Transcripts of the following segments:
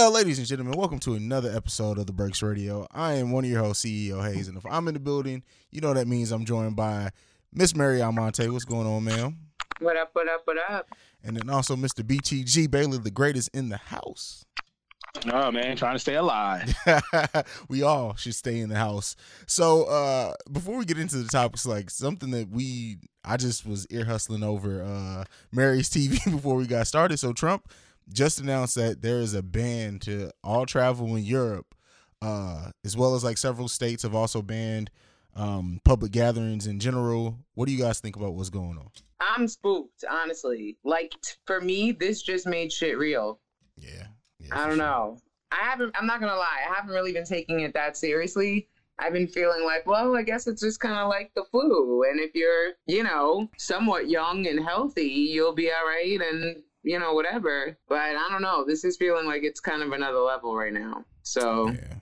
Well, ladies and gentlemen, welcome to another episode of the Breaks Radio. I am one of your hosts, CEO Haize, and if I'm in the building, you know that means I'm joined by Miss Mary Almonte. What's going on, ma'am? What up, what up, what up? And then also Mr. BTG Baylor, the greatest in the house. Oh man, trying to stay alive. we all should stay in the house. So uh before we get into the topics, like something that we I just was ear hustling over uh Mary's TV before we got started. So Trump just announced that there is a ban to all travel in Europe, uh, as well as like several states have also banned um public gatherings in general. What do you guys think about what's going on? I'm spooked, honestly. Like t- for me, this just made shit real. Yeah. yeah I don't sure. know. I haven't. I'm not gonna lie. I haven't really been taking it that seriously. I've been feeling like, well, I guess it's just kind of like the flu, and if you're, you know, somewhat young and healthy, you'll be all right, and you know, whatever. But I don't know. This is feeling like it's kind of another level right now. So Yeah.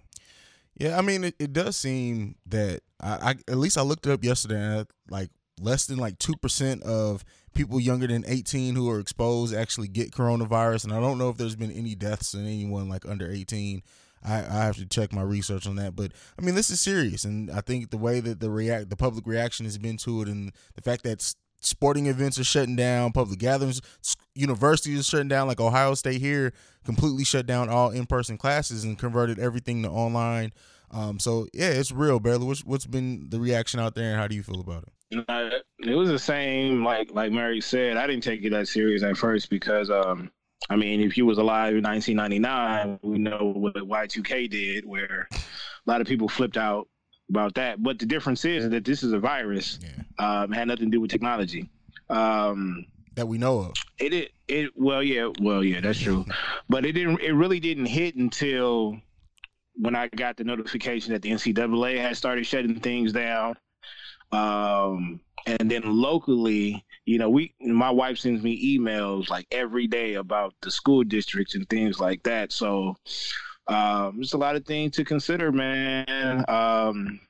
Yeah, I mean, it, it does seem that I, I at least I looked it up yesterday. And like less than like two percent of people younger than eighteen who are exposed actually get coronavirus, and I don't know if there's been any deaths in anyone like under eighteen. I, I have to check my research on that, but I mean, this is serious, and I think the way that the react the public reaction has been to it, and the fact that sporting events are shutting down, public gatherings, universities are shutting down, like Ohio State here completely shut down all in person classes and converted everything to online. Um, so yeah, it's real, Baylor. What's what's been the reaction out there, and how do you feel about it? It was the same, like like Mary said. I didn't take it that serious at first because, um, I mean, if you was alive in 1999, we know what Y2K did, where a lot of people flipped out about that. But the difference is that this is a virus. Yeah, Um, it had nothing to do with technology. Um, that we know of. it it, it well yeah well yeah that's true but it didn't it really didn't hit until when i got the notification that the ncaa had started shutting things down um and then locally you know we my wife sends me emails like every day about the school districts and things like that so um there's a lot of things to consider man um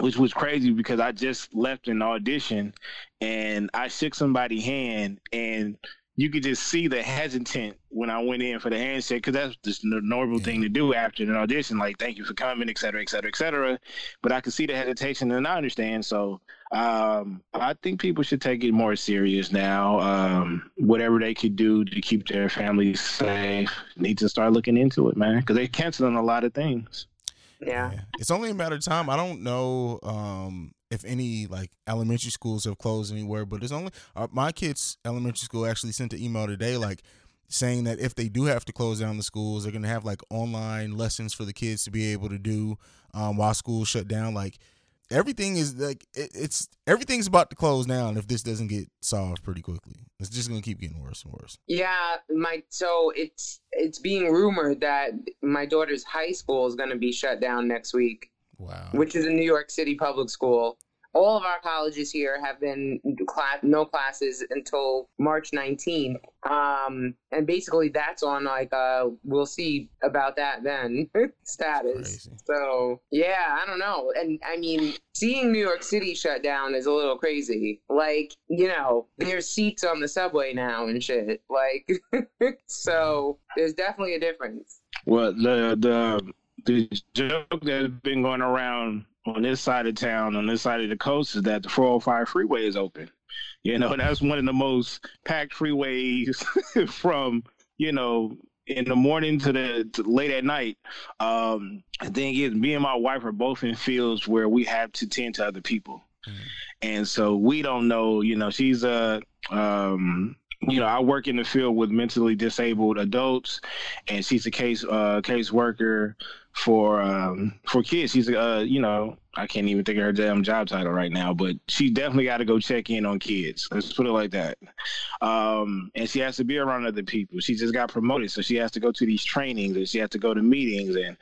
which was crazy because I just left an audition and I shook somebody's hand and you could just see the hesitant when I went in for the handshake because that's just the normal thing to do after an audition, like thank you for coming, et cetera, et cetera, et cetera. But I could see the hesitation and I understand. So um, I think people should take it more serious now. Um, whatever they could do to keep their families safe, need to start looking into it, man, because they're canceling a lot of things. yeah. It's only a matter of time. I don't know um, if any like elementary schools have closed anywhere, but it's only uh, my kids' elementary school actually sent an email today, like saying that if they do have to close down the schools, they're gonna have like online lessons for the kids to be able to do um, while schools shut down. Like everything is like it, it's everything's about to close down if this doesn't get solved pretty quickly. It's just gonna keep getting worse and worse. Yeah, my so it's it's being rumored that my daughter's high school is going to be shut down next week, Wow. which is a New York City public school. All of our colleges here have been class no classes until March 19th. Um, and basically that's on like uh we'll see about that then status. Crazy. So yeah, I don't know. And I mean, seeing New York City shut down is a little crazy. Like, you know, there's seats on the subway now and shit. Like so there's definitely a difference. Well, the the the joke that's been going around on this side of town, on this side of the coast, is that the 405 freeway is open. You know, that's one of the most packed freeways from you know in the morning to the to late at night. Um, the thing is, me and my wife are both in fields where we have to tend to other people, Mhm. and so we don't know. You know, she's a um, you know, I work in the field with mentally disabled adults, and she's a case uh, case worker for um, for kids. She's uh, you know I can't even think of her damn job title right now, but she definitely got to go check in on kids. Let's put it like that. Um, and she has to be around other people. She just got promoted, so she has to go to these trainings and she has to go to meetings and.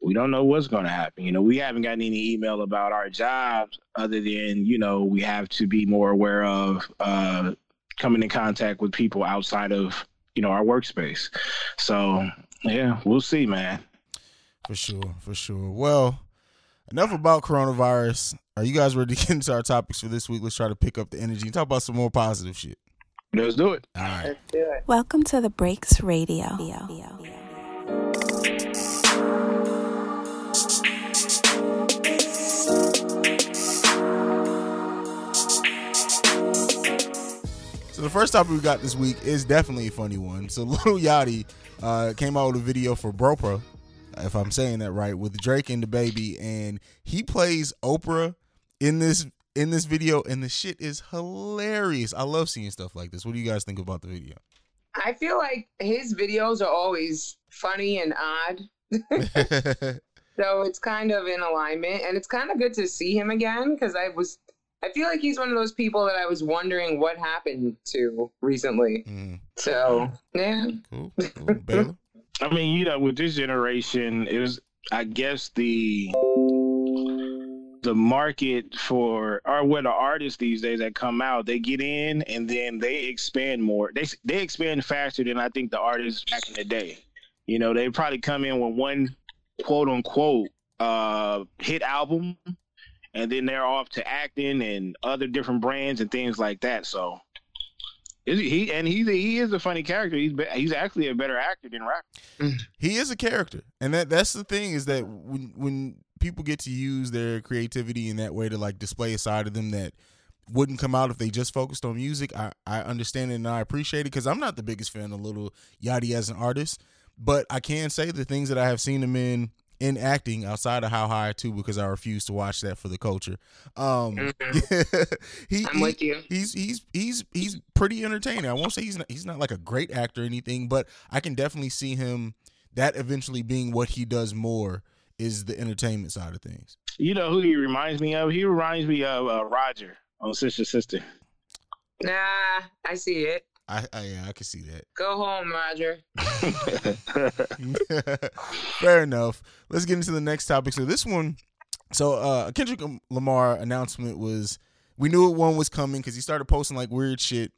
We don't know what's going to happen. You know, we haven't gotten any email about our jobs other than, you know, we have to be more aware of uh, coming in contact with people outside of you know our workspace. So yeah, we'll see, man. For sure, for sure. Well, enough about coronavirus. Are you guys ready to get into our topics for this week? Let's try to pick up the energy and talk about some more positive shit. Let's do it. All right. Let's do it. Welcome to the Breaks Radio. So the first topic we got this week is definitely a funny one. So Lil Yachty uh, came out with a video for Bropra, if I'm saying that right, with Drake and DaBaby, and he plays Oprah in this in this video, and the shit is hilarious. I love seeing stuff like this. What do you guys think about the video? I feel like his videos are always funny and odd. so it's kind of in alignment and it's kind of good to see him again because I was I feel like he's one of those people that I was wondering what happened to recently. Mm. So yeah. Cool. cool. I mean, you know, with this generation, it was I guess the the market for or what the artists these days that come out, they get in and then they expand more. They they expand faster than I think the artists back in the day. You know, they probably come in with one quote unquote uh hit album and then they're off to acting and other different brands and things like that. So he and he's a, he is a funny character. He's he's actually a better actor than rapper. He is a character, and that that's the thing is that when when people get to use their creativity in that way to like display a side of them that wouldn't come out if they just focused on music. I, I understand it and I appreciate it because I'm not the biggest fan of Lil Yachty as an artist, but I can say the things that I have seen him in in acting outside of How High too because I refuse to watch that for the culture. Um, mm-hmm. he, I'm he, with you. He's he's he's he's pretty entertaining. I won't say he's not, he's not like a great actor or anything, but I can definitely see him that eventually being what he does more is the entertainment side of things. You know who he reminds me of? He reminds me of uh, Roger on Sister Sister. Nah, I see it. I, I yeah, I can see that. Go home, Roger. Fair enough. Let's get into the next topic. So this one, so uh Kendrick Lamar announcement was we knew one was coming because he started posting like weird shit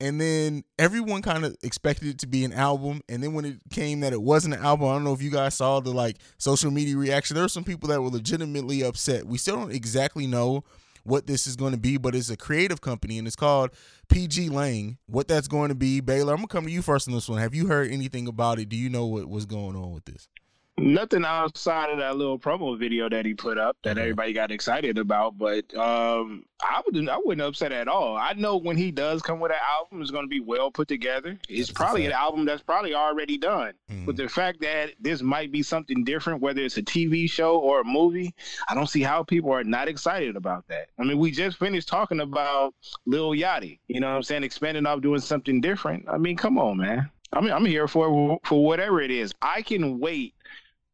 and then everyone kind of expected it to be an album and then when it came that it wasn't an album i don't know if you guys saw the like social media reaction there were some people that were legitimately upset we still don't exactly know what this is going to be but it's a creative company and it's called pgLang. What that's going to be baylor i'm gonna come to you first on this one. Have you heard anything about it? Do you know what was going on with this Nothing outside of that little promo video that he put up that mm-hmm. everybody got excited about, but um, I wouldn't. I wouldn't upset at all. I know when he does come with an album, it's going to be well put together. It's that's probably an album that's probably already done. Mm-hmm. But the fact that this might be something different, whether it's a TV show or a movie, I don't see how people are not excited about that. I mean, we just finished talking about Lil Yachty. You know what I'm saying? Expanding off doing something different. I mean, come on, man. I mean, I'm here for for whatever it is. I can wait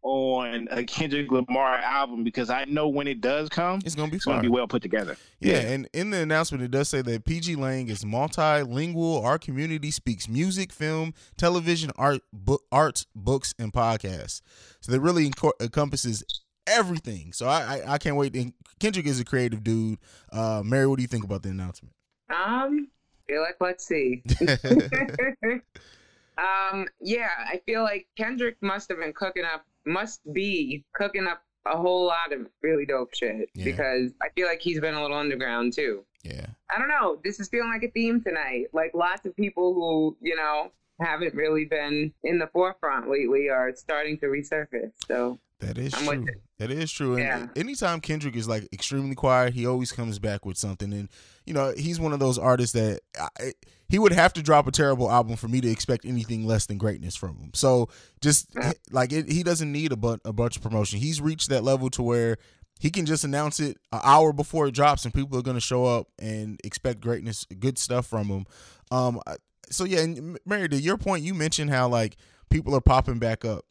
on a Kendrick Lamar album because I know when it does come, it's gonna be it's gonna be well put together. Yeah, yeah, and in the announcement, it does say that pgLang is multilingual. Our community speaks music, film, television, art, book, arts, books, and podcasts. So that really enc- encompasses everything. So I, I, I can't wait. And Kendrick is a creative dude. Uh, Mary, what do you think about the announcement? Um, feel like let's see. um, yeah, I feel like Kendrick must have been cooking up must be cooking up a whole lot of really dope shit yeah. because I feel like he's been a little underground too. Yeah. I don't know. This is feeling like a theme tonight. Like lots of people who, you know, haven't really been in the forefront lately are starting to resurface. So that is I'm true. That is true. And yeah. anytime Kendrick is like extremely quiet, he always comes back with something. And you know, he's one of those artists that I, he would have to drop a terrible album for me to expect anything less than greatness from him. So just like it, he doesn't need a, bu- a bunch of promotion. He's reached that level to where he can just announce it an hour before it drops, and people are going to show up and expect greatness, good stuff from him. Um, so yeah, and Mary, to your point, you mentioned how like people are popping back up,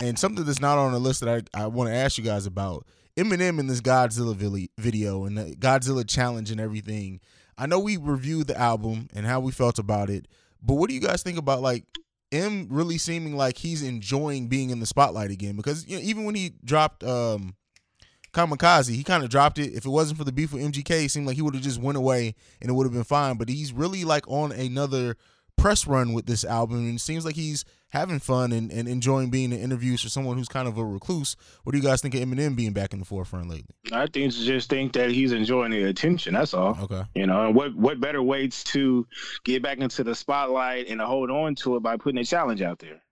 and something that's not on the list that I, I want to ask you guys about. Eminem in this Godzilla video and the Godzilla challenge and everything. I know we reviewed the album and how we felt about it, but what do you guys think about like M really seeming like he's enjoying being in the spotlight again? Because you know, even when he dropped um, Kamikaze, he kind of dropped it. If it wasn't for the beef with MGK, it seemed like he would have just went away and it would have been fine. But he's really like on another press run with this album, and it seems like he's having fun and, and enjoying being in interviews for someone who's kind of a recluse. What do you guys think of Eminem being back in the forefront lately? I think just think that he's enjoying the attention. That's all. Okay. You know, and what what better ways to get back into the spotlight and to hold on to it by putting a challenge out there.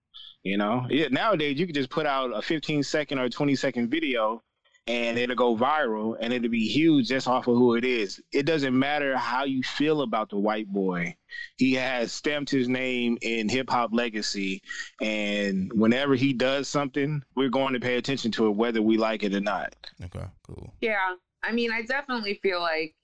You know, yeah, nowadays you can just put out a 15 second or 20 second video and it'll go viral and it'll be huge just off of who it is. It doesn't matter how you feel about the white boy. He has stamped his name in hip hop legacy. And whenever he does something, we're going to pay attention to it, whether we like it or not. Okay, cool. Yeah. I mean, I definitely feel like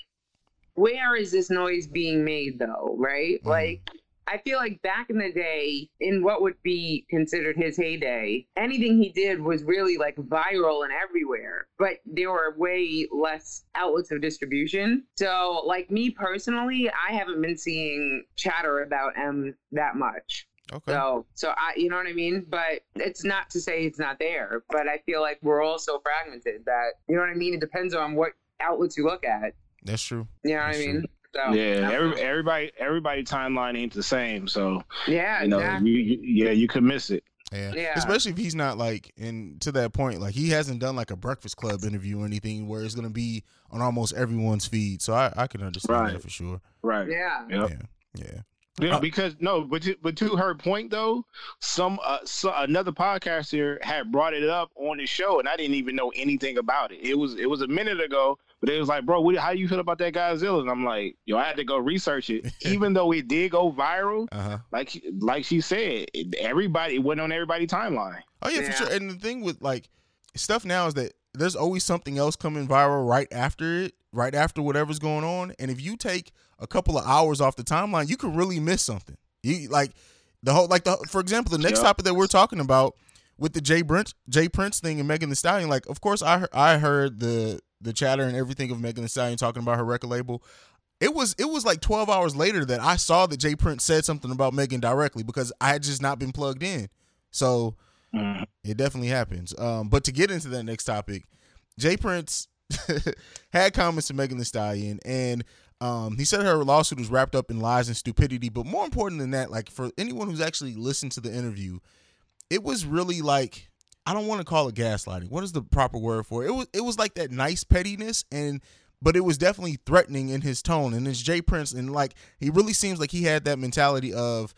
where is this noise being made though, right? Mhm. Like I feel like back in the day, in what would be considered his heyday, anything he did was really like viral and everywhere, but there were way less outlets of distribution. So, like me personally, I haven't been seeing chatter about M that much. Okay. So, so I, you know what I mean? But it's not to say it's not there, but I feel like we're all so fragmented that, you know what I mean? It depends on what outlets you look at. That's true. You know I mean? true. So, yeah, every, everybody everybody timeline ain't the same. So yeah, you know, exactly. you, you, yeah, you could miss it. Yeah. Yeah. Especially if he's not like and to that point, like he hasn't done like a Breakfast Club interview or anything where it's gonna be on almost everyone's feed. So I, I can understand Right. that for sure. Right. Yeah. Yep. Yeah. Yeah. Yeah, Uh, because no, but to, but to her point though, some uh, so another podcaster had brought it up on the show, and I didn't even know anything about it. It was it was a minute ago, but it was like, bro, what, how you feel about that Godzilla? And I'm like, yo, I had to go research it, even though it did go viral. Uh huh. Like like she said, it, everybody it went on everybody's timeline. Oh yeah, Yeah. for sure. And the thing with like stuff now is that there's always something else coming viral right after it, right after whatever's going on. And if you take a couple of hours off the timeline, you could really miss something. You like the whole like the for example, the next Yep. topic that we're talking about with the J Prince J Prince thing and Megan Thee Stallion. Like, of course, I I heard the the chatter and everything of Megan Thee Stallion talking about her record label. It was it was like 12 hours later that I saw that J Prince said something about Megan directly because I had just not been plugged in. So Mhm. it definitely happens. Um, but to get into that next topic, J Prince had comments to Megan Thee Stallion, and um, he said her lawsuit was wrapped up in lies and stupidity. But more important than that, like for anyone who's actually listened to the interview, it was really like I don't want to call it gaslighting. What is the proper word for it? It was it was like that nice pettiness and. But it was definitely threatening in his tone, and it's J Prince, and like he really seems like he had that mentality of,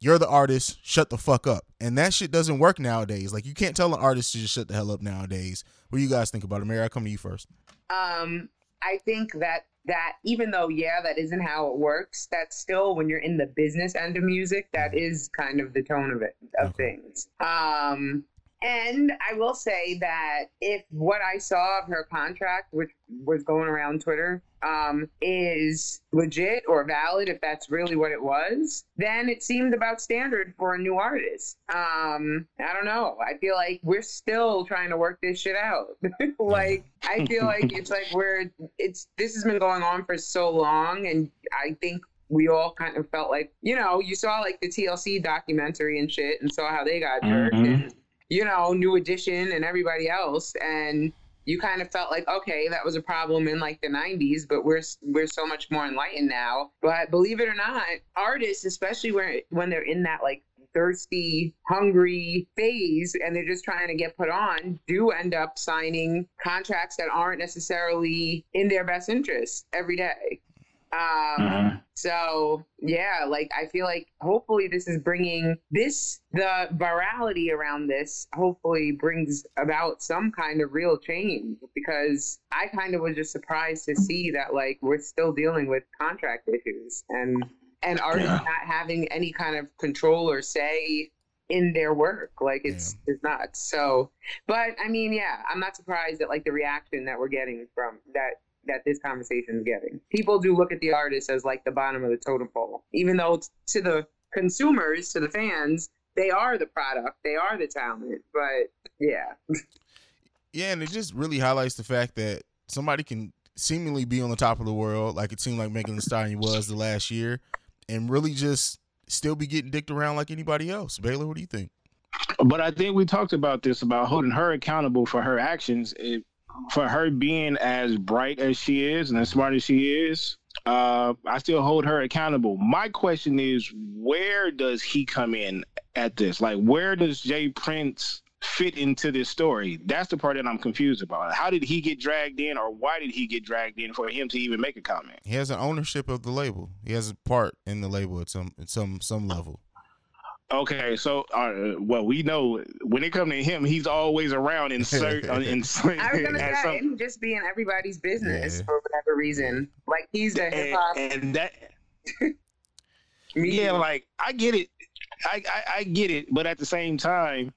you're the artist, shut the fuck up. And that shit doesn't work nowadays. Like you can't tell an artist to just shut the hell up nowadays. What do you guys think about it? Mary, I come to you first. Um, I think that that even though yeah, that isn't how it works. That's still when you're in the business end of music. That is kind of the tone of it of Okay. things. Um, and I will say that if what I saw of her contract, which was going around Twitter, um, is legit or valid, if that's really what it was, then it seemed about standard for a new artist. Um, I don't know. I feel like we're still trying to work this shit out. like I feel like it's like we're it's this has been going on for so long, and I think we all kind of felt like you know you saw like the TLC documentary and shit, and saw how they got hurt, Mhm. and you know New Edition and everybody else, and you kind of felt like okay that was a problem in like the 90s but we're we're so much more enlightened now. But believe it or not artists especially when when they're in that like thirsty hungry phase and they're just trying to get put on do end up signing contracts that aren't necessarily in their best interest every day um Mhm. so yeah, like I feel like hopefully this is bringing this the virality around this hopefully brings about some kind of real change because I kind of was just surprised to see that like we're still dealing with contract issues and and artists Yeah. not having any kind of control or say in their work like it's it's not so but i mean yeah i'm not surprised at like the reaction that we're getting from that that this conversation is getting. People do look at the artist as like the bottom of the totem pole, even though to the consumers, to the fans, they are the product, they are the talent. But yeah, Yeah, and it just really highlights the fact that somebody can seemingly be on the top of the world, like it seemed like Megan Thee Stallion was the last year, and really just still be getting dicked around like anybody else. Baylor, what do you think? But I think we talked about this about holding her accountable for her actions. It, for her being as bright as she is and as smart as she is, uh, I still hold her accountable. My question is, where does he come in at this? Like, where does J Prince fit into this story? That's the part that I'm confused about. How did he get dragged in, or why did he get dragged in for him to even make a comment? He has an ownership of the label. He has a part in the label at some at some some level. Okay, so uh, well, we know when it comes to him, he's always around in certain. in, I was gonna say some, he just be in everybody's business yeah. for whatever reason. Like he's a hip hop, and, and, that. yeah, like I get it, I, I I get it, but at the same time,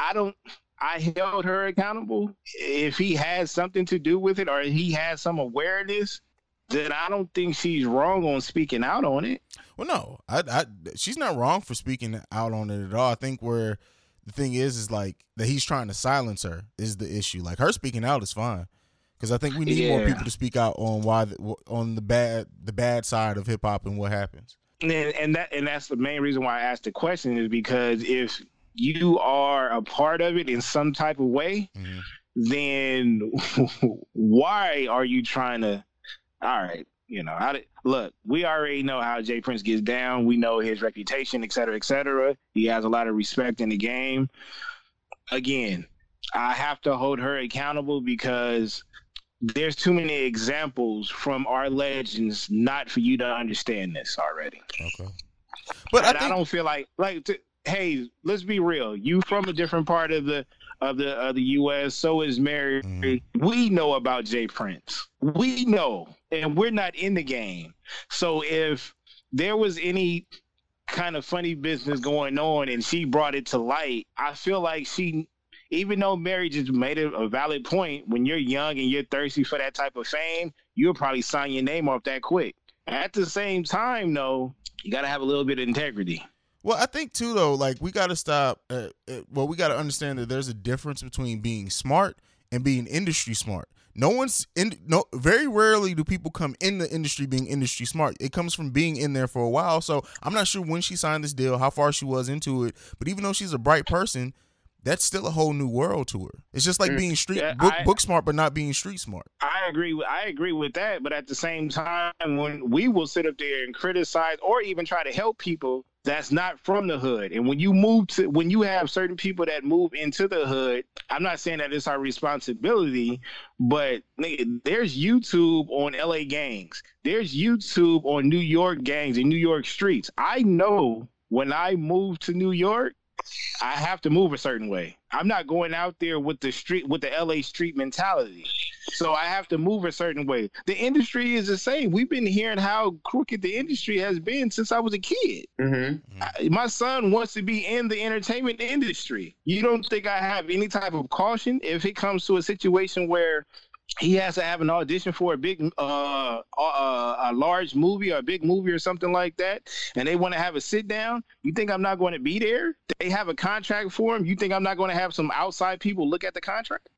I don't. I held her accountable. If he has something to do with it, or he has some awareness, then I don't think she's wrong on speaking out on it. Well, no, I, I, she's not wrong for speaking out on it at all. I think where the thing is is like that he's trying to silence her is the issue. Like her speaking out is fine because I think we need yeah. more people to speak out on why the, on the bad the bad side of hip hop and what happens. And, and that and that's the main reason why I asked the question is because if you are a part of it in some type of way, mm-hmm. then why are you trying to all right, you know, I, look, we already know how J Prince gets down. We know his reputation, et cetera, et cetera. He has a lot of respect in the game. Again, I have to hold her accountable because there's too many examples from our legends not for you to understand this already. Okay. But I, think- I, don't feel like like to, hey, let's be real. You from a different part of the of the of the U.S. So is Mary. Mm-hmm. We know about J Prince. We know, and we're not in the game. So if there was any kind of funny business going on and she brought it to light, I feel like she, even though Mary just made a valid point, when you're young and you're thirsty for that type of fame, you'll probably sign your name off that quick. At the same time, though, you got to have a little bit of integrity. Well, I think too though, like we got to stop. Uh, uh, well, we got to understand that there's a difference between being smart and being industry smart. No one's in. No, very rarely do people come in the industry being industry smart. It comes from being in there for a while. So I'm not sure when she signed this deal, how far she was into it. But even though she's a bright person, that's still a whole new world to her. It's just like mm, being street yeah, book, I, book smart, but not being street smart. I agree. With, I agree with that. But at the same time, when we will sit up there and criticize or even try to help people that's not from the hood. And when you move to when you have certain people that move into the hood, I'm not saying that it's our responsibility, but there's YouTube on LA gangs. There's YouTube on New York gangs and New York streets. I know when I move to New York, I have to move a certain way. I'm not going out there with the street with the LA street mentality. So I have to move a certain way. The industry is the same. We've been hearing how crooked the industry has been since I was a kid. Mm-hmm. I, my son wants to be in the entertainment industry. You don't think I have any type of caution if it comes to a situation where he has to have an audition for a big uh, uh, a large movie or a big movie or something like that and they want to have a sit down you think i'm not going to be there they have a contract for him you think i'm not going to have some outside people look at the contract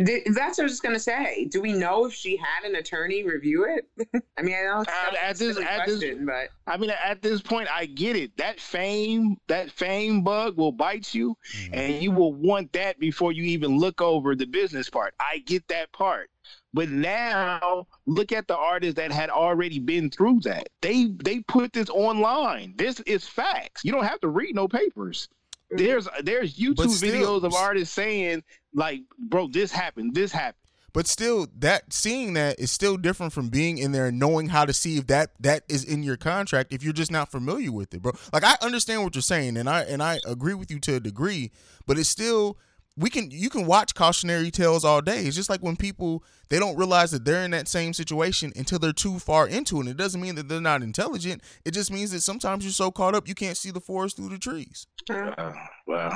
that's what I was just gonna say. Do we know if she had an attorney review it? I mean, I know uh, at this, at question, this, but I mean, at this point, I get it. That fame, that fame bug will bite you, mm-hmm. and you will want that before you even look over the business part. I get that part. But now look at the artists that had already been through that. They they put this online. This is facts. You don't have to read no papers. There's there's YouTube still, videos of artists saying like, bro, this happened, this happened. But still, that seeing that is still different from being in there and knowing how to see if that that is in your contract if you're just not familiar with it, bro. Like I understand what you're saying, and I and I agree with you to a degree, but it's still we can you can watch cautionary tales all day. It's just like when people they don't realize that they're in that same situation until they're too far into it. And it doesn't mean that they're not intelligent. It just means that sometimes you're so caught up you can't see the forest through the trees. Uh, well,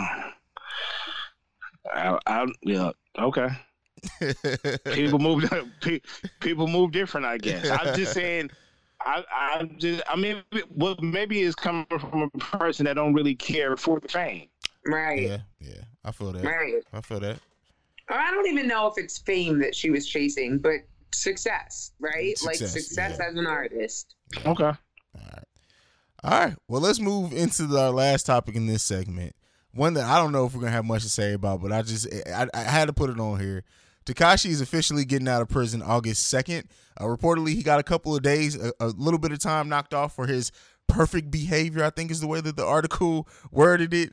I, I yeah okay. people move. People move different. I guess. I'm just saying. I, I'm just. I mean, well, maybe it's coming from a person that don't really care for the fame. Right. Yeah. Yeah. I feel that. Right. I feel that. I don't even know if it's fame that she was chasing, but success, right? Success, like success yeah. as an artist. Okay. All right. All right. Well, let's move into the, our last topic in this segment. One that I don't know if we're gonna have much to say about, but I just I, I had to put it on here. Tekashi is officially getting out of prison August second. Uh, reportedly, he got a couple of days, a, a little bit of time knocked off for his perfect behavior. I think is the way that the article worded it.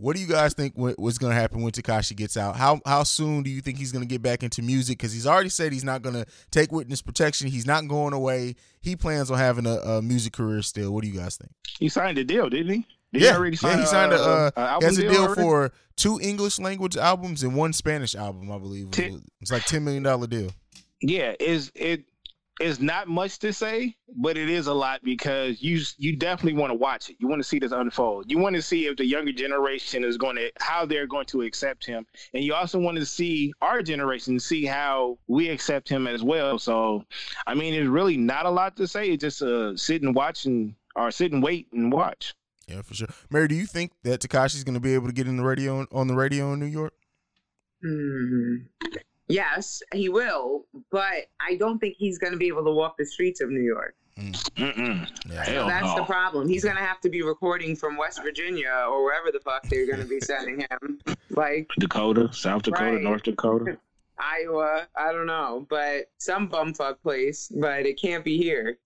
What do you guys think what's going to happen when Tekashi gets out? How how soon do you think he's going to get back into music? Because he's already said he's not going to take witness protection. He's not going away. He plans on having a, a, music career still. What do you guys think? He signed a deal, didn't he? Did he yeah, already yeah, he signed a, a, uh, a he has a deal already? for two English language albums and one Spanish album, I believe. It's like ten million dollar deal. yeah is it is not much to say but it is a lot because you you definitely want to watch it you want to see this unfold you want to see if the younger generation is going to how they're going to accept him and you also want to see our generation see how we accept him as well so i mean it's really not a lot to say it's just uh sit and watch and or sit and wait and watch Yeah, for sure. Mary, do you think that Tekashi's going to be able to get in the radio on the radio in New York? Hmm. Yes, he will, but I don't think he's going to be able to walk the streets of New York. Mm. Mm-mm. Yeah. So that's no. the problem. He's going to have to be recording from West Virginia or wherever the fuck they're going to be sending him. Like dakota south dakota Right. north dakota Iowa, I don't know, but some bumfuck place, but it can't be here.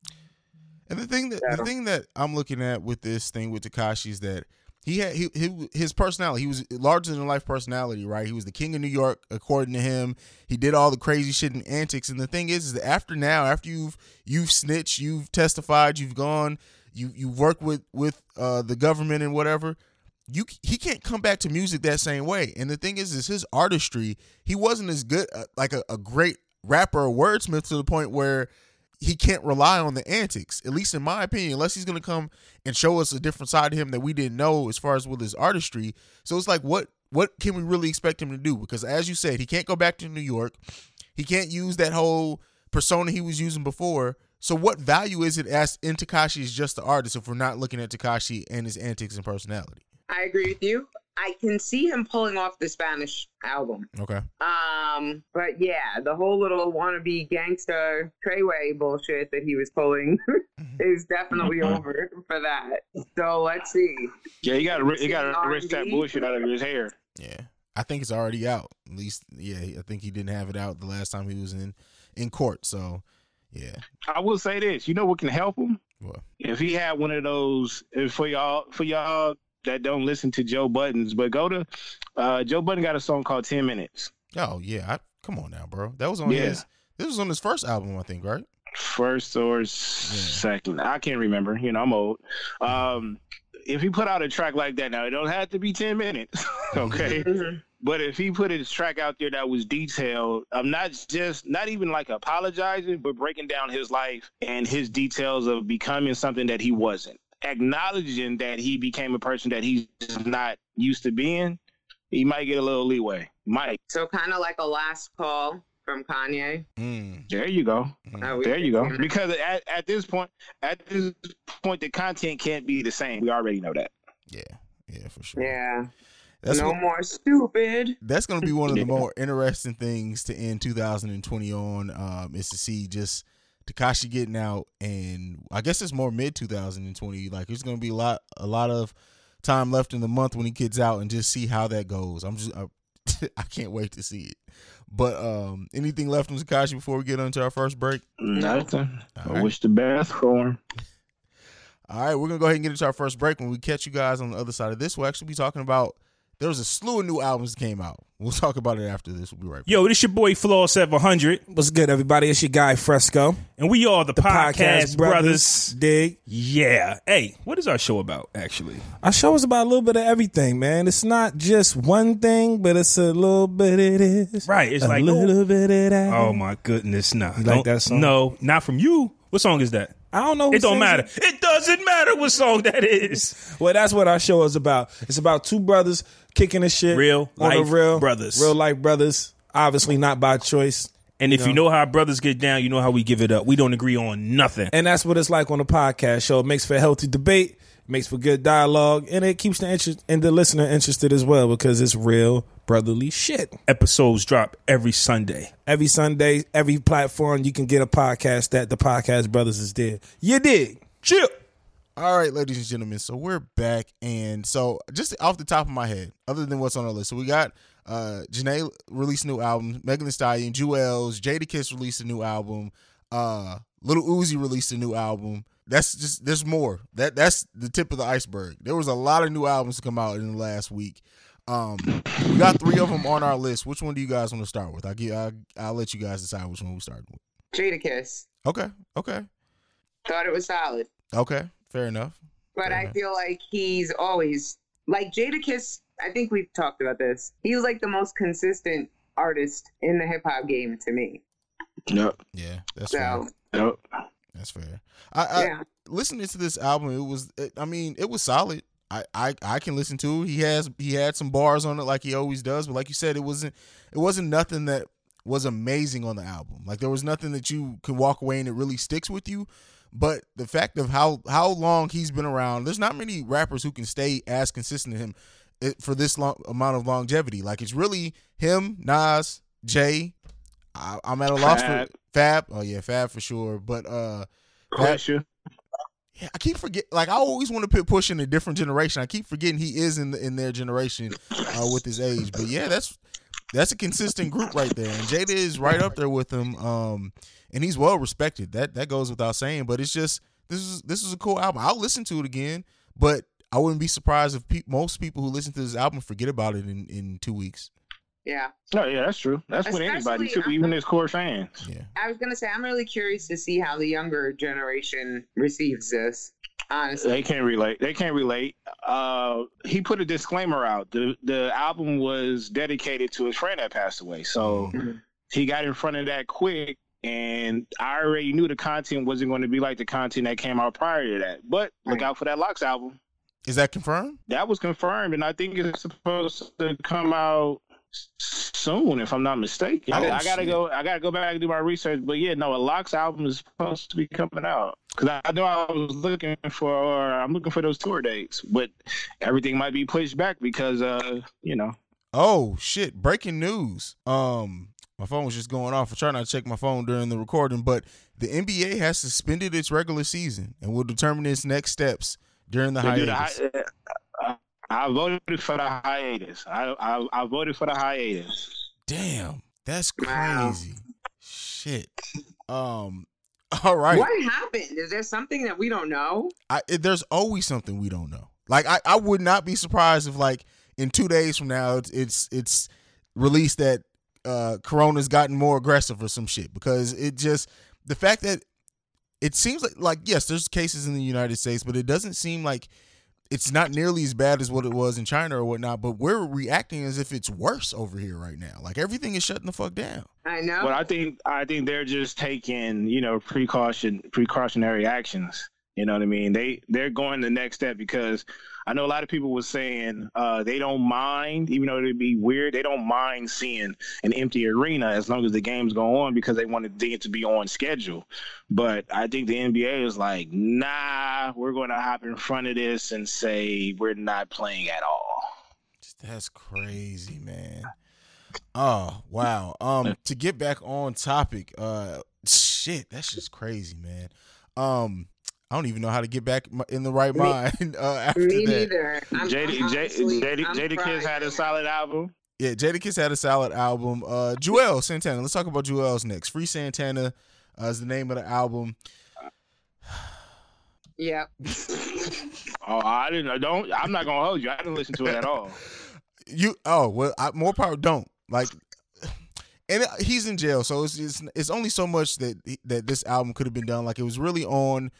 And the thing that the thing that I'm looking at with this thing with Tekashi is that he had he, he his personality. He was larger than life personality, right? He was the king of New York, according to him. He did all the crazy shit and antics. And the thing is, is that after now, after you've you've snitched, you've testified, you've gone, you you've worked with with uh, the government and whatever. You he can't come back to music that same way. And the thing is, is his artistry. He wasn't as good, uh, like a, a great rapper or wordsmith to the point where he can't rely on the antics, at least in my opinion, unless he's going to come and show us a different side of him that we didn't know as far as with his artistry. So it's like, what what can we really expect him to do? Because as you said, he can't go back to New York. He can't use that whole persona he was using before. So what value is it as in Tekashi is just the artist if we're not looking at Tekashi and his antics and personality? I agree with you. I can see him pulling off the Spanish album. Okay. Um, but yeah, the whole little wannabe gangster Treyway bullshit that he was pulling is definitely over for that. So let's see. yeah you gotta you gotta R&B. rinse that bullshit out of his hair Yeah. I think it's already out. At least, yeah, I think he didn't have it out the last time he was in in court. So, yeah. I will say this. You know what can help him? What? If he had one of those, if for y'all, for y'all that don't listen to Joe Budden's, but go to uh, Joe Budden got a song called Ten Minutes. Oh yeah, I, come on now, bro. That was on Yeah. his. This was on his first album, I think, right? First or s- second, I can't remember. You know, I'm old. Um, if he put out a track like that, now it don't have to be ten minutes, okay? Mhm. But if he put his track out there that was detailed, I'm not just not even like apologizing, but breaking down his life and his details of becoming something that he wasn't, acknowledging that he became a person that he's not used to being. He might get a little leeway. Might. So kind of like a last call from Kanye. Mm, There you go. mm. There you go. Because at, at this point, at this point, the content can't be the same. We already know that. Yeah, yeah, for sure. Yeah. That's no what, more stupid. that's going to be one of the Yeah. more interesting things to end 2020 on. Um, is to see just Tekashi getting out, and I guess it's more mid 2020. Like there's going to be a lot, a lot of time left in the month when he gets out, and just see how that goes. I'm just, I, I can't wait to see it. But um, anything left on Tekashi before we get into our first break? Nothing. All I right. wish the best for him. All right, we're gonna go ahead and get into our first break. When we catch you guys on the other side of this, we'll actually be talking about there was a slew of new albums that came out. We'll talk about it after this. We'll be right back. Yo, this your boy Flaw 700, What's good, everybody? It's your guy Fresco, and we are the, the podcast, brothers. Dig. Yeah. Hey, what is our show about, actually? Our show is about a little bit of everything, man. It's not just one thing, but it's a little bit of this, Right, it's like a like, little bit of that. Oh, my goodness. No. You like Don't- that song? No, not from you. What song is that? I don't know. who It don't sings matter. It doesn't matter what song that is. Well, that's what our show is about. It's about two brothers kicking the shit, Real on the life real brothers. real life brothers. Obviously, not by choice. And if you know how brothers get down, you know how we give it up. We don't agree on nothing. And that's what it's like on the podcast show. It makes for healthy debate, makes for good dialogue, and it keeps the interest and the listener interested as well because it's real brotherly shit. Episodes drop every Sunday. Every Sunday, every platform you can get a podcast that the podcast brothers is there. You dig? Chill. All right, ladies and gentlemen. So we're back, and so just off the top of my head, other than what's on our list, so we got uh Jhene released a new album, Megan Thee Stallion, Juelz, Jada Kiss released a new album, uh Lil Uzi released a new album. That's just there's more. That that's the tip of the iceberg. There was a lot of new albums to come out in the last week. Um, we got three of them on our list. Which one do you guys want to start with? I'll give I'll, I'll let you guys decide which one we start with. Jadakiss. Okay, okay, Thought it was solid. okay. Fair enough. but Fair I enough. feel like he's always like Jadakiss. I think we've talked about this. He's like the most consistent artist in the hip hop game to me. Yep. Yeah, that's fair. So Yep. That's fair. I, I yeah, listening to this album, it was. It, I mean, it was solid. I, I I can listen to it. He has he had some bars on it like he always does, but like you said, it wasn't it wasn't nothing that was amazing on the album. Like there was nothing that you can walk away and it really sticks with you. But the fact of how how long he's been around, there's not many rappers who can stay as consistent as him eh, for this long amount of longevity. Like it's really him, Nas, Jay. I, I'm at a loss Fab. for Fab. Oh yeah, Fab for sure. But uh, Fab, yeah, I keep forget. Like I always want to put Push in a different generation. I keep forgetting he is in the, in their generation uh, with his age. But yeah, that's that's a consistent group right there. And Jada is right up there with him. Um, and he's well respected. That that goes without saying. But it's just this is this is a cool album. I'll listen to it again, but I wouldn't be surprised if pe- most people who listen to this album forget about it in in two weeks. yeah. No, yeah, that's true. That's with anybody too, Especially- even his core fans. Yeah. I was gonna say I'm really curious to see how the younger generation receives this. Honestly, They can't relate. They can't relate. Uh, he put a disclaimer out. the The album was dedicated to his friend that passed away, so Mhm. he got in front of that quick. And I already knew the content wasn't going to be like the content that came out prior to that. But look out for that LOX album. Is that confirmed? That was confirmed, and I think it's supposed to come out soon, if I'm not mistaken. Oh, I, I gotta shit. go. I gotta go back and do my research. But yeah, no, a LOX album is supposed to be coming out because I, I know I was looking for. I'm looking for those tour dates, but everything might be pushed back because, uh, you know. Oh shit! Breaking news. Um, my phone was just going off. I try not to check my phone during the recording, but the NBA has suspended its regular season and will determine its next steps during the they hiatus. the hi- I voted for the hiatus. I, I I voted for the hiatus. Damn, that's Wow. crazy. Shit. Um. All right. what happened? Is there something that we don't know? I, it, there's always something we don't know. Like I, I would not be surprised if like in two days from now it's it's, it's released that uh Corona's gotten more aggressive or some shit because it just the fact that it seems like like yes there's cases in the United States but it doesn't seem like it's not nearly as bad as what it was in China or whatnot but we're reacting as if it's worse over here right now like everything is shutting the fuck down. I know. But I think I think they're just taking you know precaution precautionary actions. You know what I mean? They they're going the next step because I know a lot of people were saying uh, they don't mind, even though it'd be weird. They don't mind seeing an empty arena as long as the games go on because they wanted it to be on schedule. But I think the NBA is like, nah, we're going to hop in front of this and say we're not playing at all. That's crazy, man. Oh wow. Um, to get back on topic, uh, shit, that's just crazy, man. Um, I don't even know how to get back in the right Me- mind uh, after Me that. neither. I'm, JD, I'm honestly- JD, I'm Jadakiss had a solid album. Yeah, Jadakiss had a solid album. Uh, Juelz Santana. Let's talk about Juelz next. Free Santana uh, is the name of the album. Yeah. Oh, I didn't. I don't. I'm not gonna hold you. I didn't listen to it at all. You oh well, I, more power. Don't like, and he's in jail, so it's it's, it's only so much that that this album could have been done. Like it was really on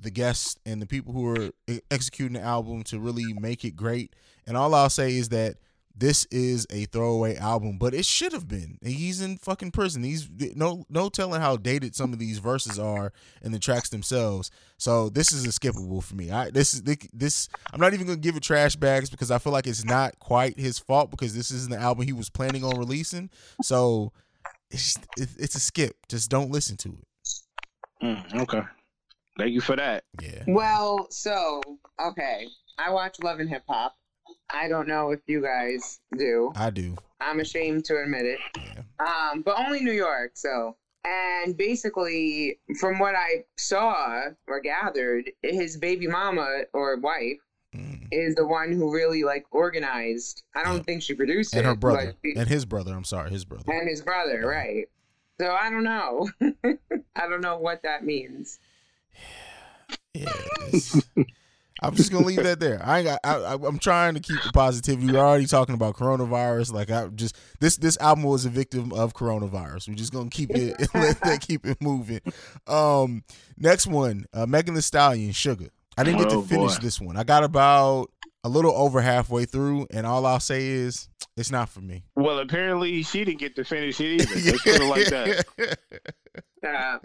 the guests and the people who were e- executing the album to really make it great. And all I'll say is that this is a throwaway album, but it should have been. He's in fucking prison. He's no no telling how dated some of these verses are in the tracks themselves. So this is a skippable for me. I this is this. I'm not even gonna give it trash bags because I feel like it's not quite his fault because this isn't the album he was planning on releasing. So it's it's a skip. Just don't listen to it. Mm, okay. Thank you for that. Yeah. Well, so okay, I watch Love and Hip Hop. I don't know if you guys do. I do. I'm ashamed to admit it. Yeah. Um, but only New York. So, and basically, from what I saw or gathered, his baby mama or wife Mm. is the one who really like organized. I don't Yeah. think she produced And it. And her brother. but she- And his brother. I'm sorry, his brother. and his brother, right? So I don't know. I don't know what that means. Yeah. I'm just gonna leave that there. I ain't got. I, I, I'm trying to keep the positivity. We're already talking about coronavirus. Like I just this this album was a victim of coronavirus. We're just gonna keep it let that keep it moving. Um, next one, uh, Megan Thee Stallion, Suga. I didn't get Oh, to finish boy. this one. I got about a little over halfway through, and all I'll say is it's not for me. Well, apparently she didn't get to finish it either. Let's put it like that. Uh,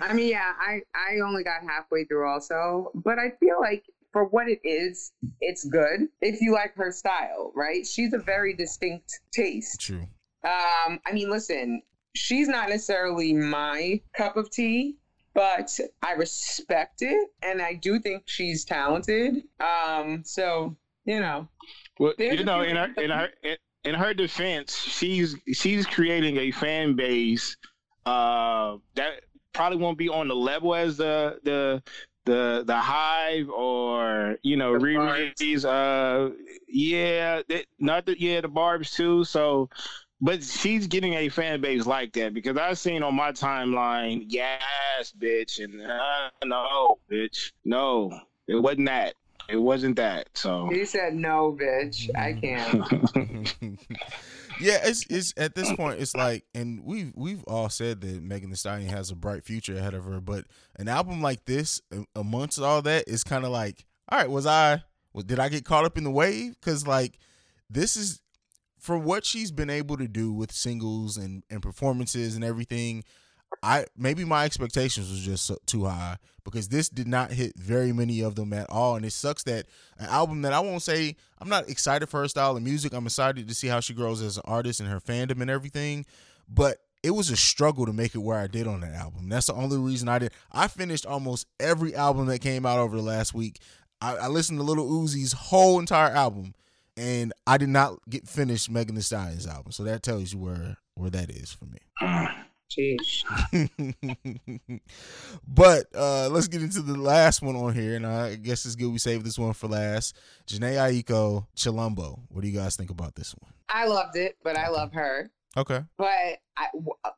I mean, yeah, I I only got halfway through also, but I feel like for what it is, it's good if you like her style, right? She's a very distinct taste. True. Um, I mean, listen, she's not necessarily my cup of tea, but I respect it, and I do think she's talented. Um, so you know, Well, There's you know, in her in her in her defense, she's she's creating a fan base uh, that probably won't be on the level as the the the the hive or you know The Riri's uh yeah that, not the yeah the barbs too so but she's getting a fan base like that because I've seen on my timeline yes bitch and uh, no bitch no it wasn't that it wasn't that so he said no, bitch. I can't. yeah, it's it's at this point it's like, and we've we've all said that Megan Thee Stallion has a bright future ahead of her, but an album like this, amongst all that, is kind of like, all right, was I, did I get caught up in the wave? Because like, this is for what she's been able to do with singles and and performances and everything. I maybe my expectations was just too high because this did not hit very many of them at all, and it sucks that an album that I won't say I'm not excited for her style of music. I'm excited to see how she grows as an artist and her fandom and everything, but it was a struggle to make it where I did on that album. That's the only reason I did. I finished almost every album that came out over the last week. I, I listened to Lil Uzi's whole entire album, and I did not get finished Megan Thee Stallion's album. So that tells you where where that is for me. Jeez. but uh let's get into the last one on here, and I guess it's good we saved this one for last. Jhene Aiko, Chilombo. What do you guys think about this one? I loved it, but I love her. Okay. But I,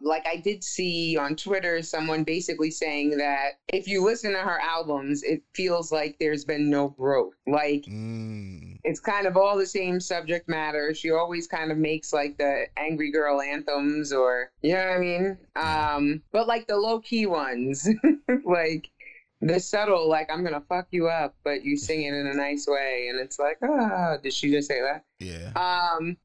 like I did see on Twitter someone basically saying that if you listen to her albums, it feels like there's been no growth. Like Mm, it's kind of all the same subject matter. She always kind of makes like the angry girl anthems or you know what I mean? Um but like the low key ones. like the subtle like I'm gonna fuck you up, but you sing it in a nice way and it's like, ah, did she just say that? yeah. Um,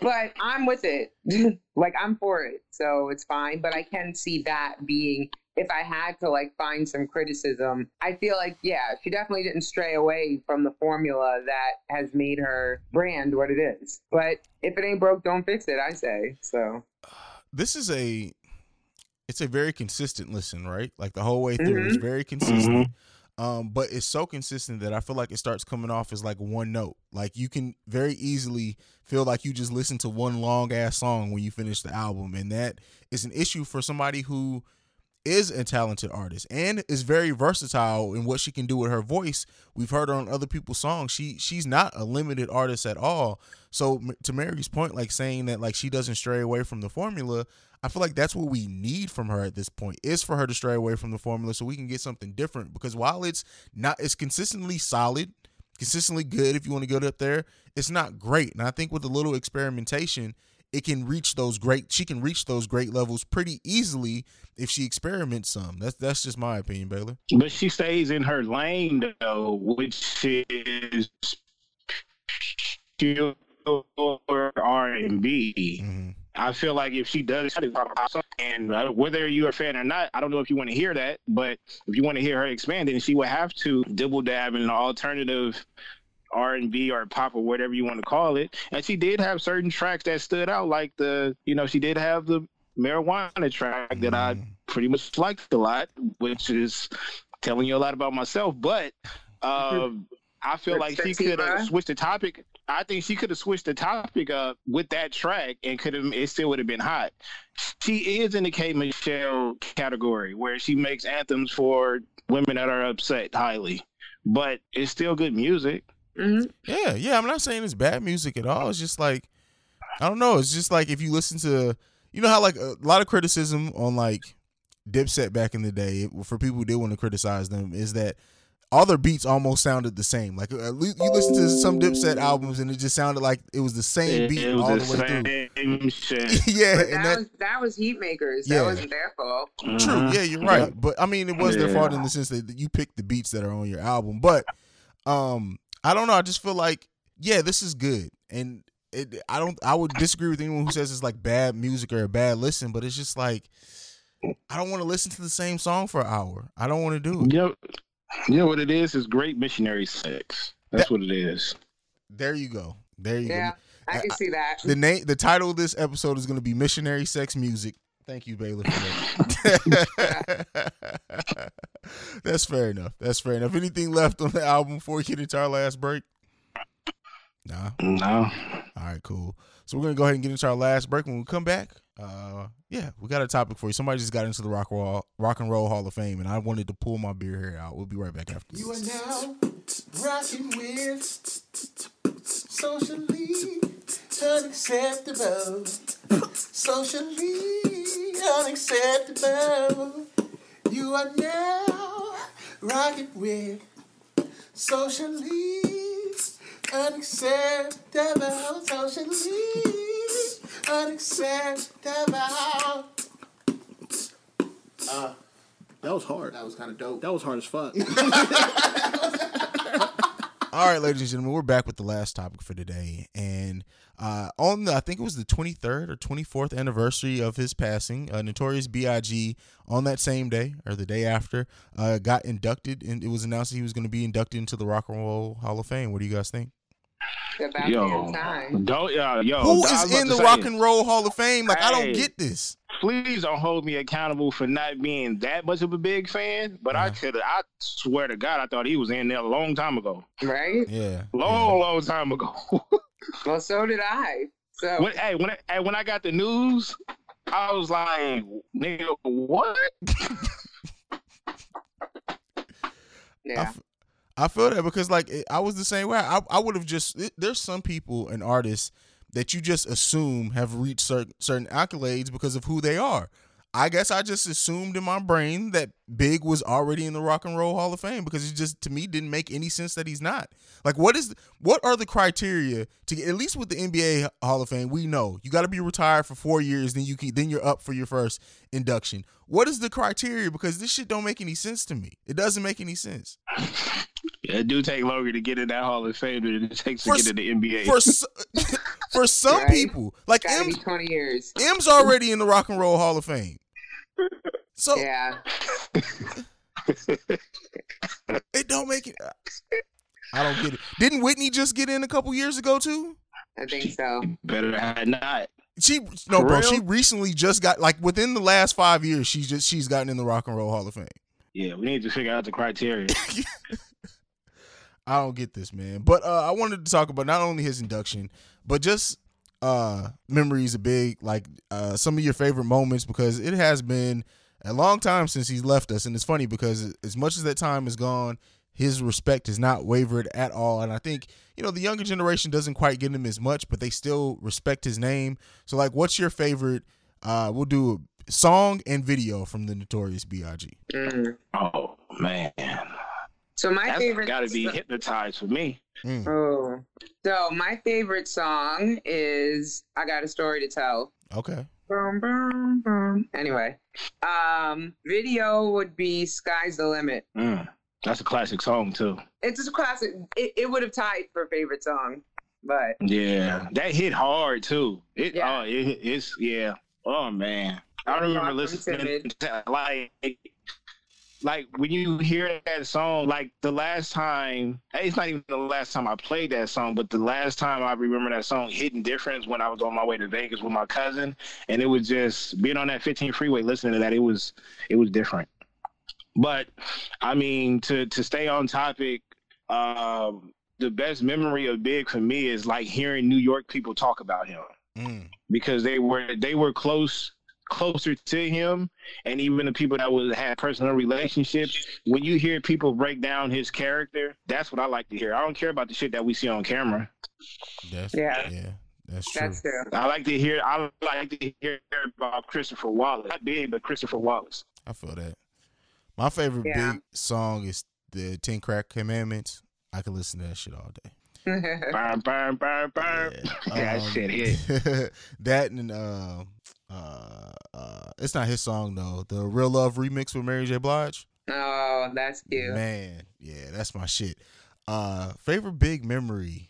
but I'm with it. like I'm for it, so it's fine. But I can see that being if I had to like find some criticism. I feel like yeah, she definitely didn't stray away from the formula that has made her brand what it is. But if it ain't broke, don't fix it. I say so. This is a it's a very consistent listen, right? Like the whole way through, it's Mhm. very consistent. Um, but it's so consistent that I feel like it starts coming off as like one note. Like you can very easily feel like you just listen to one long ass song when you finish the album, and that is an issue for somebody who is a talented artist and is very versatile in what she can do with her voice. We've heard her on other people's songs. She she's not a limited artist at all. So to Mary's point, like saying that like she doesn't stray away from the formula, I feel like that's what we need from her at this point is for her to stray away from the formula so we can get something different. Because while it's not, it's consistently solid, consistently good. If you want to get up there, it's not great. And I think with a little experimentation, it can reach those great. She can reach those great levels pretty easily if she experiments some. That's that's just my opinion, Baylor. But she stays in her lane though, which is pure R and B. Mm-hmm. I feel like if she does, and uh, whether you're a fan or not, I don't know if you want to hear that, but if you want to hear her expand, then she would have to dibble dab in an alternative R and B or pop or whatever you want to call it. And she did have certain tracks that stood out, like the, you know, she did have the marijuana track that I pretty much liked a lot, which is telling you a lot about myself. But um, I feel like she could have switched the topic. I think she could have switched the topic up with that track and could have it still would have been hot. She is in the K Michelle category where she makes anthems for women that are upset highly, but it's still good music. Hmm Yeah, yeah. I'm not saying it's bad music at all. It's just like I don't know. It's just like if you listen to, you know how like a lot of criticism on like Dipset back in the day for people who did want to criticize them is that all their beats almost sounded the same. Like at least you listen to some Dipset albums and it just sounded like it was the same beat it was all the the way same through. shit. yeah, But and that, that was that was Heatmakerz. Yeah. That wasn't their fault. True. Mhm. Yeah, you're right. But I mean, it was their fault in the sense that you picked the beats that are on your album. But um, I don't know. I just feel like yeah, this is good, and it. I don't. I would disagree with anyone who says it's like bad music or a bad listen, but it's just like I don't want to listen to the same song for an hour. I don't want to do it. You know, you know what it is? It's great missionary sex. That's what it is. There you go. There you Yeah, go. Yeah, I can I- see that. The name, the title of this episode is going to be "Missionary Sex Music." Thank you, Baylor. For that. That's fair enough. That's fair enough. Anything left on the album before we get into our last break? Nah. No. All right, cool. So we're gonna go ahead and get into our last break. When we come back, uh, yeah, we got a topic for you. Somebody just got into the rock roll, rock and roll Hall of Fame, and I wanted to pull my beer hair out. We'll be right back after this. You are now rocking with socially unacceptable. Socially unacceptable. You are now rocking with socially unacceptable. Socially unacceptable. Uh, That was hard. that was kind of dope. That was hard as fuck. All right, ladies and gentlemen, we're back with the last topic for today, and uh, on the I think it was the 23rd or 24th anniversary of his passing, uh, Notorious B.I.G. on that same day or the day after uh, got inducted, and it was announced that he was going to be inducted into the Rock and Roll Hall of Fame. What do you guys think? It's about Yo, damn time. don't, uh, yo, Who I is in the say, Rock and Roll Hall of Fame? Like I don't get this. Please don't hold me accountable for not being that much of a big fan, but I Uh-huh. could. I swear to God, I thought he was in there a long time ago. Right? Yeah, Long, long time ago. Well, so did I. So when, hey, when I, hey, when I got the news, I was like, nigga, what? Yeah. f- I feel that because like I was the same way. I I would have just there's some people and artists that you just assume have reached certain certain accolades because of who they are. I guess I just assumed in my brain that Big was already in the Rock and Roll Hall of Fame because it just to me didn't make any sense that he's not. Like what is what are the criteria to get at least with the NBA Hall of Fame, we know you got to be retired for 4 years then you can then you're up for your first induction. What is the criteria because this shit don't make any sense to me. It doesn't make any sense. Yeah, it do take longer to get in that Hall of Fame than it takes to get in the NBA. for s- for some Right. people, like M's, 20 years. M's already in the Rock and Roll Hall of Fame. So Yeah. it don't make it. I don't get it. Didn't Whitney just get in a couple years ago too? I think so. Better had not. She no, For bro. real? She recently just got like within the last five years. She's just she's gotten in the Rock and Roll Hall of Fame. Yeah, we need to figure out the criteria. I don't get this, man. But uh, I wanted to talk about not only his induction, but just uh, memories of big, like uh, some of your favorite moments, because it has been a long time since he's left us, and it's funny because as much as that time is gone, his respect has not wavered at all, and I think you know the younger generation doesn't quite get him as much, but they still respect his name. So, like, what's your favorite? Uh, we'll do a song and video from the Notorious B.I.G. Mm. oh man, So my that's favorite. got to be hypnotized for me. Mm, Oh. So my favorite song is "I Got a Story to Tell." okay, Boom, boom, boom. Anyway, um, video would be "Sky's the Limit." Mm, that's a classic song too. It's just a classic. It, it would have tied for favorite song, but Yeah, that hit hard too. It, Yeah. oh, it, it's yeah. Oh man, I Yeah, remember Rock listening to like, like when you hear that song. Like the last time, it's not even the last time I played that song, but the last time I remember that song hitting difference when I was on my way to Vegas with my cousin, and it was just being on that 15 freeway listening to that. It was it was different. But I mean, to to stay on topic, um, the best memory of Big for me is like hearing New York people talk about him mm, because they were they were close closer to him and even the people that was had personal relationships when you hear people break down his character that's what i like to hear i don't care about the shit that we see on camera that's Yeah. yeah, that's true. that's true. i like to hear i like to hear about christopher wallace not big but christopher wallace I feel that. My favorite Yeah. big song is the Ten Crack Commandments, I could listen to that shit all day. Burn, burn, burn, burn. Yeah, that Um, shit hit. that and uh, uh, uh, it's not his song though. The Real Love remix with Mary J. Blige. oh, that's cute. Man, yeah, that's my shit. Uh, favorite big memory.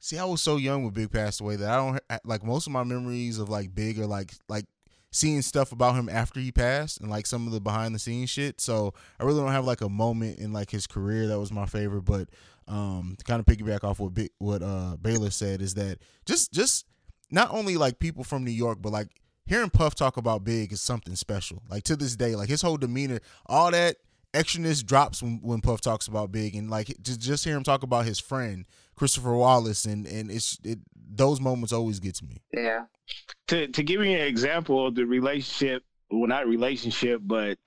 See, I was so young when Big passed away that I don't like most of my memories of like Big are like like seeing stuff about him after he passed and like some of the behind the scenes shit. So I really don't have like a moment in like his career that was my favorite. But um, to kind of piggyback off what Big, what uh Baylor said is that just just not only like people from New York, but like hearing Puff talk about Big is something special. Like to this day, like his whole demeanor, all that extraness drops when, when Puff talks about Big, and like just just hear him talk about his friend Christopher Wallace, and and it's it those moments always get to me. Yeah. to to give you an example of the relationship, well, not relationship, but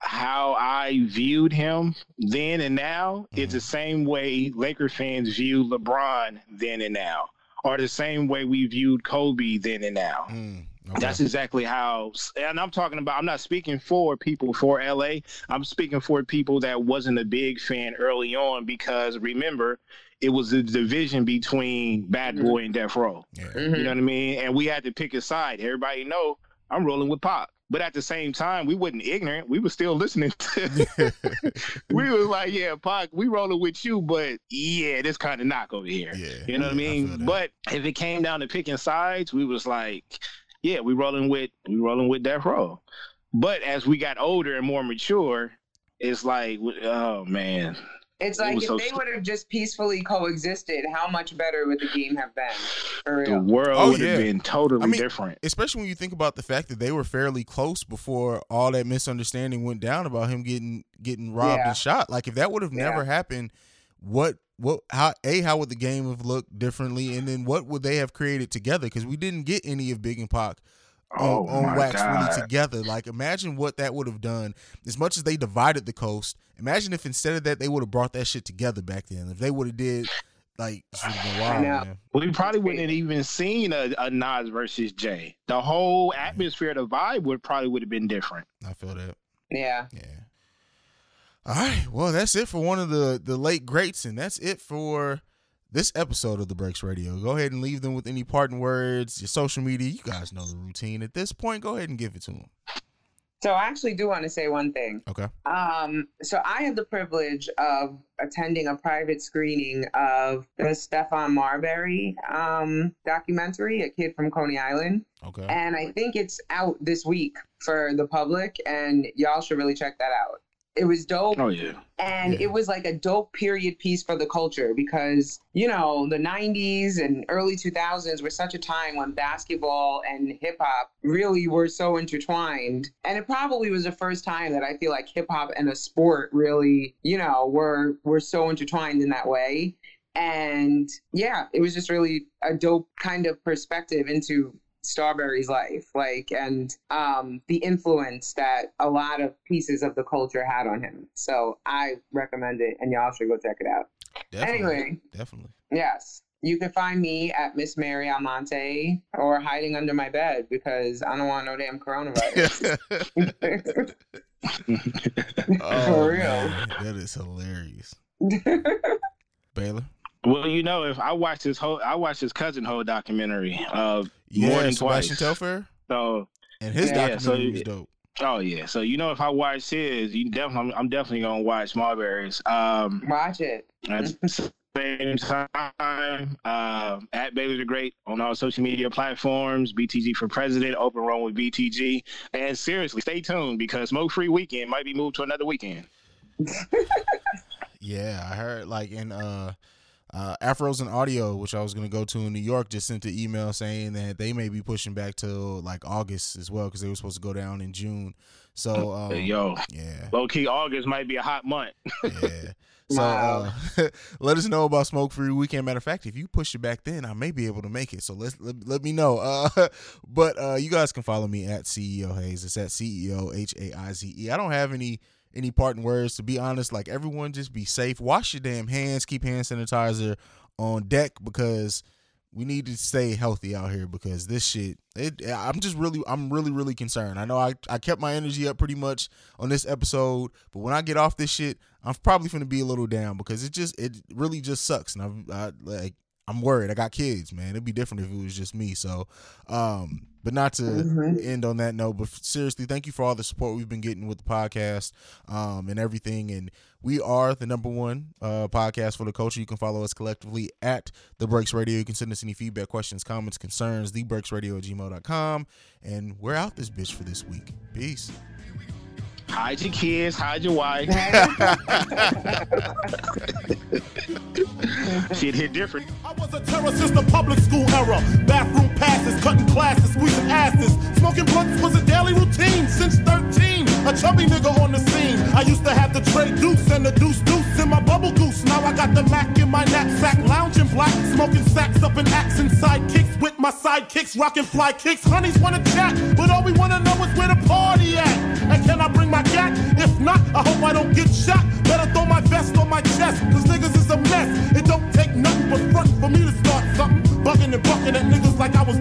how I viewed him then and now Mm-hmm. is the same way Laker fans view LeBron then and now, or the same way we viewed Kobe then and now. Mm, okay. That's exactly how, and I'm talking about. I'm not speaking for people for LA. I'm speaking for people that wasn't a big fan early on because remember, it was a division between Bad Boy and Death Row. yeah. Mhm. You know what I mean? And we had to pick a side. Everybody know I'm rolling with Pac. But at the same time, we wasn't ignorant. We were still listening to. we was like, yeah, Pac, we rolling with you, but yeah, this kind of knock over here. Yeah, You know what I yeah, I mean? but if it came down to picking sides, we was like, yeah, we rolling with we rolling with Death Row. But as we got older and more mature, it's like, oh man, It's like was if so they would have just peacefully coexisted, how much better would the game have been? For the world Oh, would have yeah. been totally I mean, different. especially when you think about the fact that they were fairly close before all that misunderstanding went down about him getting getting robbed Yeah. and shot. Like if that would have never happened, what what how a how would the game have looked differently, and then what would they have created together? Because we didn't get any of Big and Pac on, Oh, on my wax God. really together. Like imagine what that would have done. As much as they divided the coast, imagine if instead of that they would have brought that shit together back then. If they would have did like this would wild, know. man. We probably wouldn't have even seen a, a Nas versus Jay. The whole atmosphere, the vibe would probably would have been different. I feel that. Yeah. Yeah. All right. Well, that's it for one of the the late greats, and that's it for this episode of the Breaks Radio. Go ahead and leave them with any parting words, your social media. You guys know the routine. At this point, go ahead and give it to them. So I actually do want to say one thing. Okay. Um, so I had the privilege of attending a private screening of the Stephon Marbury um, documentary, A Kid from Coney Island. Okay. And I think it's out this week for the public, and y'all should really check that out. It was dope. Oh yeah. And Yeah. it was like a dope period piece for the culture because, you know, the 90s and early 2000s were such a time when basketball and hip hop really were so intertwined. And it probably was the first time that I feel like hip hop and a sport really, you know, were were so intertwined in that way. And yeah, it was just really a dope kind of perspective into Starbury's life, like, and um, the influence that a lot of pieces of the culture had on him. So I recommend it, and y'all should go check it out. Definitely. Anyway, Definitely. yes, you can find me at Miss Mary Almonte or hiding under my bed because I don't want no damn coronavirus. oh, For real. man, that is hilarious. Baylor. Well, you know, if I watched this whole, I watched his cousin whole documentary uh, Yeah, more than Sebastian twice. Telfair. So, And his Yeah, documentary so- was dope. oh yeah. So you know, if I watch his, you definitely, I'm, I'm definitely gonna watch Marbury's. Um, Watch it. at the same time, um, at Baylor the Great on all social media platforms, BTG for President, Open Room with BTG, and seriously, stay tuned because Smoke Free Weekend might be moved to another weekend. Yeah, I heard like in uh uh Afros and Audio, which I was gonna go to in New York, just sent an email saying that they may be pushing back till like August as well because they were supposed to go down in June. So um, Yo, yeah, low key, August might be a hot month. yeah. So Wow. uh, let us know about Smoke Free Weekend. Matter of fact, if you push it back then, I may be able to make it. So let's let, let me know. Uh, but uh, you guys can follow me at CEO Haize. It's at CEO H A I Z E. I don't have any any parting words to be honest. Like everyone, just be safe. Wash your damn hands. Keep hand sanitizer on deck because we need to stay healthy out here because this shit it I'm just really I'm really really concerned. I know I I kept my energy up pretty much on this episode, but when I get off this shit, I'm probably gonna be a little down because it just it really just sucks, and I'm I, like I'm worried. I got kids, man. It'd be different if it was just me. So, um, but not to Mhm. end on that note. But seriously, thank you for all the support we've been getting with the podcast, um, and everything. And we are the number one uh podcast for the culture. You can follow us collectively at the Breaks Radio. You can send us any feedback, questions, comments, concerns. TheBreaksRadio at gmail.com. And we're out this bitch for this week. Peace. Hide your kids, hide your wife. Shit hit different. I was a terror since the public school era. Bathroom passes, cutting classes, squeezing asses. Smoking blunts was a daily routine since 13. A chubby nigga on the scene. I used to have the tray deuce and the deuce deuce in my bubble goose. Now I got the Mac in my knapsack, lounging black, smoking sacks up in axe and sidekicks with my sidekicks, rocking fly kicks. Honeys wanna chat, but all we wanna know is where the party at. My gat? If not, I hope I don't get shot. Better throw my vest on my chest, cause niggas is a mess. It don't take nothing but front for me to start something. Bugging and bucking at niggas like I was